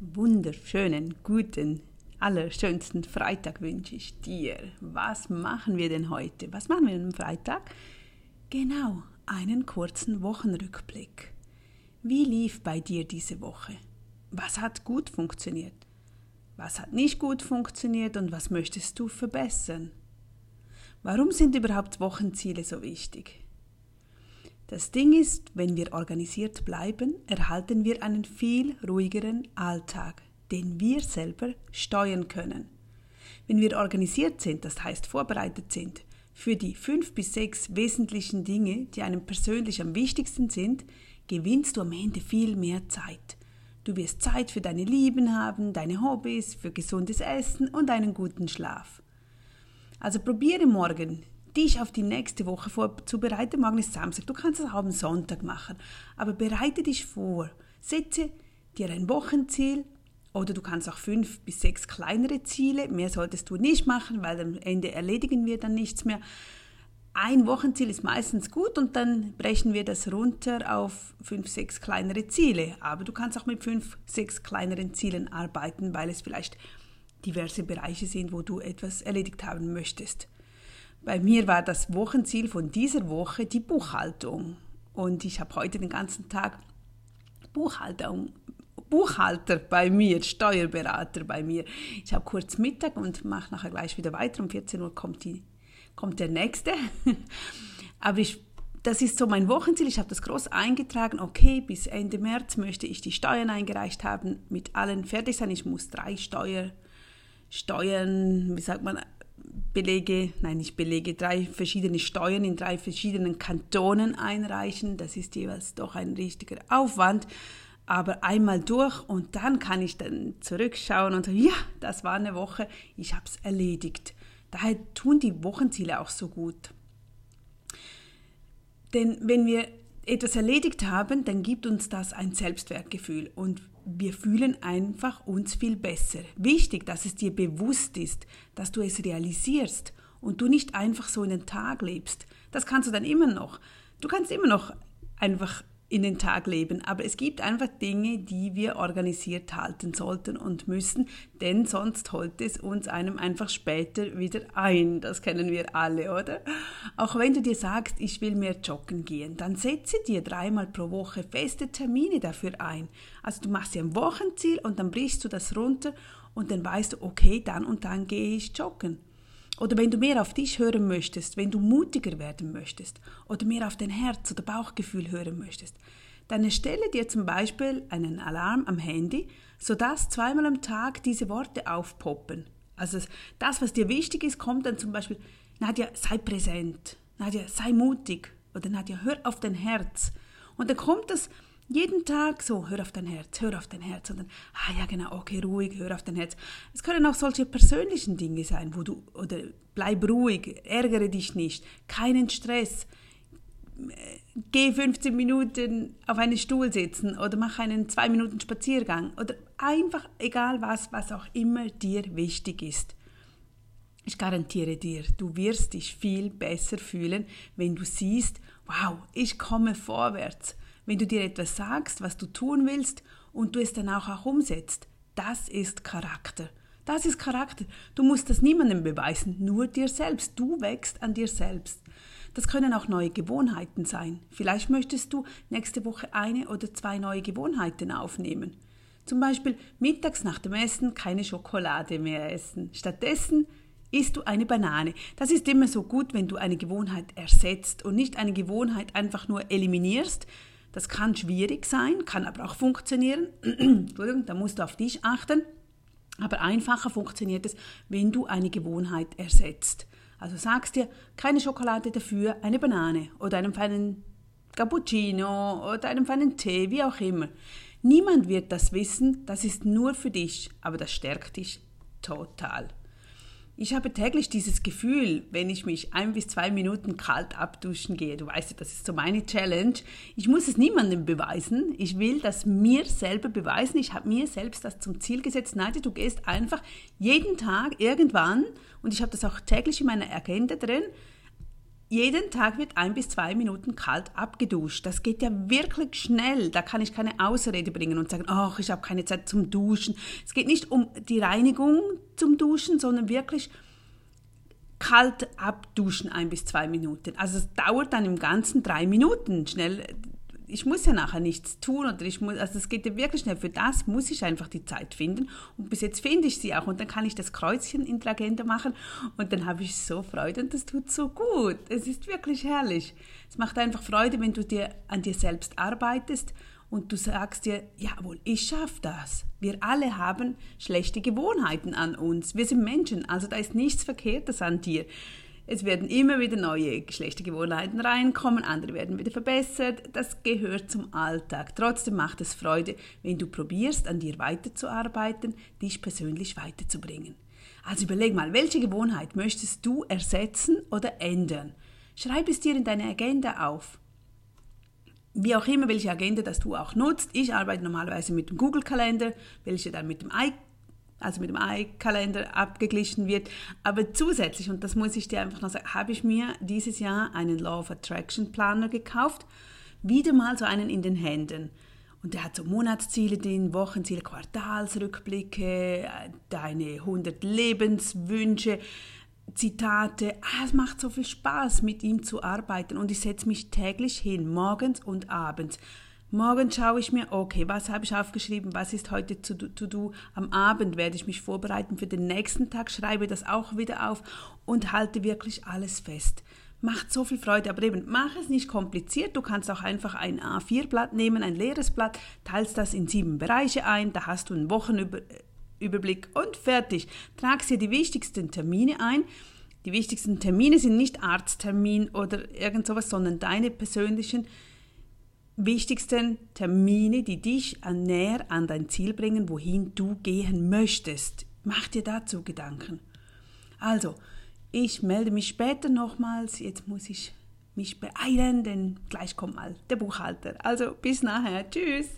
wunderschönen, guten, allerschönsten Freitag wünsche ich dir. Was machen wir denn heute? Was machen wir am Freitag? Genau, einen kurzen Wochenrückblick. Wie lief bei dir diese Woche? Was hat gut funktioniert? Was hat nicht gut funktioniert und was möchtest du verbessern? Warum sind überhaupt Wochenziele so wichtig? Das Ding ist, wenn wir organisiert bleiben, erhalten wir einen viel ruhigeren Alltag, den wir selber steuern können. Wenn wir organisiert sind, das heißt vorbereitet sind, für die fünf bis sechs wesentlichen Dinge, die einem persönlich am wichtigsten sind, gewinnst du am Ende viel mehr Zeit. Du wirst Zeit für deine Lieben haben, deine Hobbys, für gesundes Essen und einen guten Schlaf. Also probiere morgen dich auf die nächste Woche vorzubereiten. Morgen ist Samstag, du kannst es auch am Sonntag machen. Aber bereite dich vor. Setze dir ein Wochenziel oder du kannst auch fünf bis sechs kleinere Ziele. Mehr solltest du nicht machen, weil am Ende erledigen wir dann nichts mehr. Ein Wochenziel ist meistens gut und dann brechen wir das runter auf fünf, sechs kleinere Ziele. Aber du kannst auch mit fünf, sechs kleineren Zielen arbeiten, weil es vielleicht diverse Bereiche sind, wo du etwas erledigt haben möchtest. Bei mir war das Wochenziel von dieser Woche die Buchhaltung. Und ich habe heute den ganzen Tag Buchhaltung, Buchhalter bei mir, Steuerberater bei mir. Ich habe kurz Mittag und mache nachher gleich wieder weiter. Um 14 Uhr kommt, die, kommt der nächste. Aber ich, das ist so mein Wochenziel. Ich habe das groß eingetragen. Okay, bis Ende März möchte ich die Steuern eingereicht haben, mit allen fertig sein. Ich muss drei Steuer, Steuern, wie sagt man, Belege, nein, nicht Belege, drei verschiedene Steuern in drei verschiedenen Kantonen einreichen. Das ist jeweils doch ein richtiger Aufwand. Aber einmal durch und dann kann ich dann zurückschauen und sagen, ja, das war eine Woche, ich habe es erledigt. Daher tun die Wochenziele auch so gut. Denn wenn wir etwas erledigt haben, dann gibt uns das ein Selbstwertgefühl und wir fühlen einfach uns viel besser. Wichtig, dass es dir bewusst ist, dass du es realisierst und du nicht einfach so in den Tag lebst. Das kannst du dann immer noch. Du kannst immer noch einfach in den Tag leben. Aber es gibt einfach Dinge, die wir organisiert halten sollten und müssen, denn sonst holt es uns einem einfach später wieder ein. Das kennen wir alle, oder? Auch wenn du dir sagst, ich will mehr joggen gehen, dann setze dir dreimal pro Woche feste Termine dafür ein. Also du machst dir ein Wochenziel und dann brichst du das runter und dann weißt du, okay, dann und dann gehe ich joggen. Oder wenn du mehr auf dich hören möchtest, wenn du mutiger werden möchtest oder mehr auf dein Herz oder Bauchgefühl hören möchtest, dann erstelle dir zum Beispiel einen Alarm am Handy, sodass zweimal am Tag diese Worte aufpoppen. Also das, was dir wichtig ist, kommt dann zum Beispiel, Nadja, sei präsent, Nadja, sei mutig oder Nadja, hör auf dein Herz. Und dann kommt das jeden Tag so, hör auf dein Herz, hör auf dein Herz. Und dann, ah ja genau, okay, ruhig, hör auf dein Herz. Es können auch solche persönlichen Dinge sein, wo du, oder bleib ruhig, ärgere dich nicht, keinen Stress. Geh 15 Minuten auf einen Stuhl sitzen oder mach einen 2 Minuten Spaziergang oder einfach egal was, was auch immer dir wichtig ist. Ich garantiere dir, du wirst dich viel besser fühlen, wenn du siehst, wow, ich komme vorwärts wenn du dir etwas sagst, was du tun willst und du es dann auch, auch umsetzt. Das ist Charakter. Das ist Charakter. Du musst das niemandem beweisen, nur dir selbst. Du wächst an dir selbst. Das können auch neue Gewohnheiten sein. Vielleicht möchtest du nächste Woche eine oder zwei neue Gewohnheiten aufnehmen. Zum Beispiel mittags nach dem Essen keine Schokolade mehr essen. Stattdessen isst du eine Banane. Das ist immer so gut, wenn du eine Gewohnheit ersetzt und nicht eine Gewohnheit einfach nur eliminierst, das kann schwierig sein, kann aber auch funktionieren. Entschuldigung, da musst du auf dich achten. Aber einfacher funktioniert es, wenn du eine Gewohnheit ersetzt. Also sagst dir, keine Schokolade dafür, eine Banane oder einen feinen Cappuccino oder einen feinen Tee, wie auch immer. Niemand wird das wissen, das ist nur für dich, aber das stärkt dich total. Ich habe täglich dieses Gefühl, wenn ich mich ein bis zwei Minuten kalt abduschen gehe. Du weißt ja, das ist so meine Challenge. Ich muss es niemandem beweisen. Ich will das mir selber beweisen. Ich habe mir selbst das zum Ziel gesetzt. Nadja, du gehst einfach jeden Tag irgendwann, und ich habe das auch täglich in meiner Agenda drin, jeden Tag wird ein bis zwei Minuten kalt abgeduscht. Das geht ja wirklich schnell. Da kann ich keine Ausrede bringen und sagen, ach, ich habe keine Zeit zum Duschen. Es geht nicht um die Reinigung zum Duschen, sondern wirklich kalt abduschen ein bis zwei Minuten. Also es dauert dann im Ganzen drei Minuten. Schnell ich muss ja nachher nichts tun oder ich muss, also es geht ja wirklich schnell. Für das muss ich einfach die Zeit finden und bis jetzt finde ich sie auch und dann kann ich das Kreuzchen in der Agenda machen und dann habe ich so Freude und das tut so gut. Es ist wirklich herrlich. Es macht einfach Freude, wenn du dir an dir selbst arbeitest und du sagst dir, jawohl, ich schaffe das. Wir alle haben schlechte Gewohnheiten an uns. Wir sind Menschen, also da ist nichts Verkehrtes an dir. Es werden immer wieder neue schlechte Gewohnheiten reinkommen, andere werden wieder verbessert. Das gehört zum Alltag. Trotzdem macht es Freude, wenn du probierst, an dir weiterzuarbeiten, dich persönlich weiterzubringen. Also überleg mal, welche Gewohnheit möchtest du ersetzen oder ändern? Schreib es dir in deine Agenda auf. Wie auch immer, welche Agenda das du auch nutzt. Ich arbeite normalerweise mit dem Google-Kalender, welche dann mit dem also mit dem iCalendar abgeglichen wird. Aber zusätzlich, und das muss ich dir einfach noch sagen, habe ich mir dieses Jahr einen Law of Attraction Planner gekauft. Wieder mal so einen in den Händen. Und der hat so Monatsziele drin, Wochenziele, Quartalsrückblicke, deine 100 Lebenswünsche, Zitate. Ah, es macht so viel Spaß, mit ihm zu arbeiten. Und ich setze mich täglich hin, morgens und abends. Morgen schaue ich mir, okay, was habe ich aufgeschrieben, was ist heute to do, Am Abend werde ich mich vorbereiten für den nächsten Tag, schreibe das auch wieder auf und halte wirklich alles fest. Macht so viel Freude, aber eben, mach es nicht kompliziert. Du kannst auch einfach ein A4-Blatt nehmen, ein leeres Blatt, teilst das in sieben Bereiche ein, da hast du einen Wochenüberblick und fertig. Tragst dir die wichtigsten Termine ein. Die wichtigsten Termine sind nicht Arzttermin oder irgend sowas, sondern deine persönlichen wichtigsten Termine, die dich näher an dein Ziel bringen, wohin du gehen möchtest. Mach dir dazu Gedanken. Also, ich melde mich später nochmals. Jetzt muss ich mich beeilen, denn gleich kommt mal der Buchhalter. Also, bis nachher. Tschüss.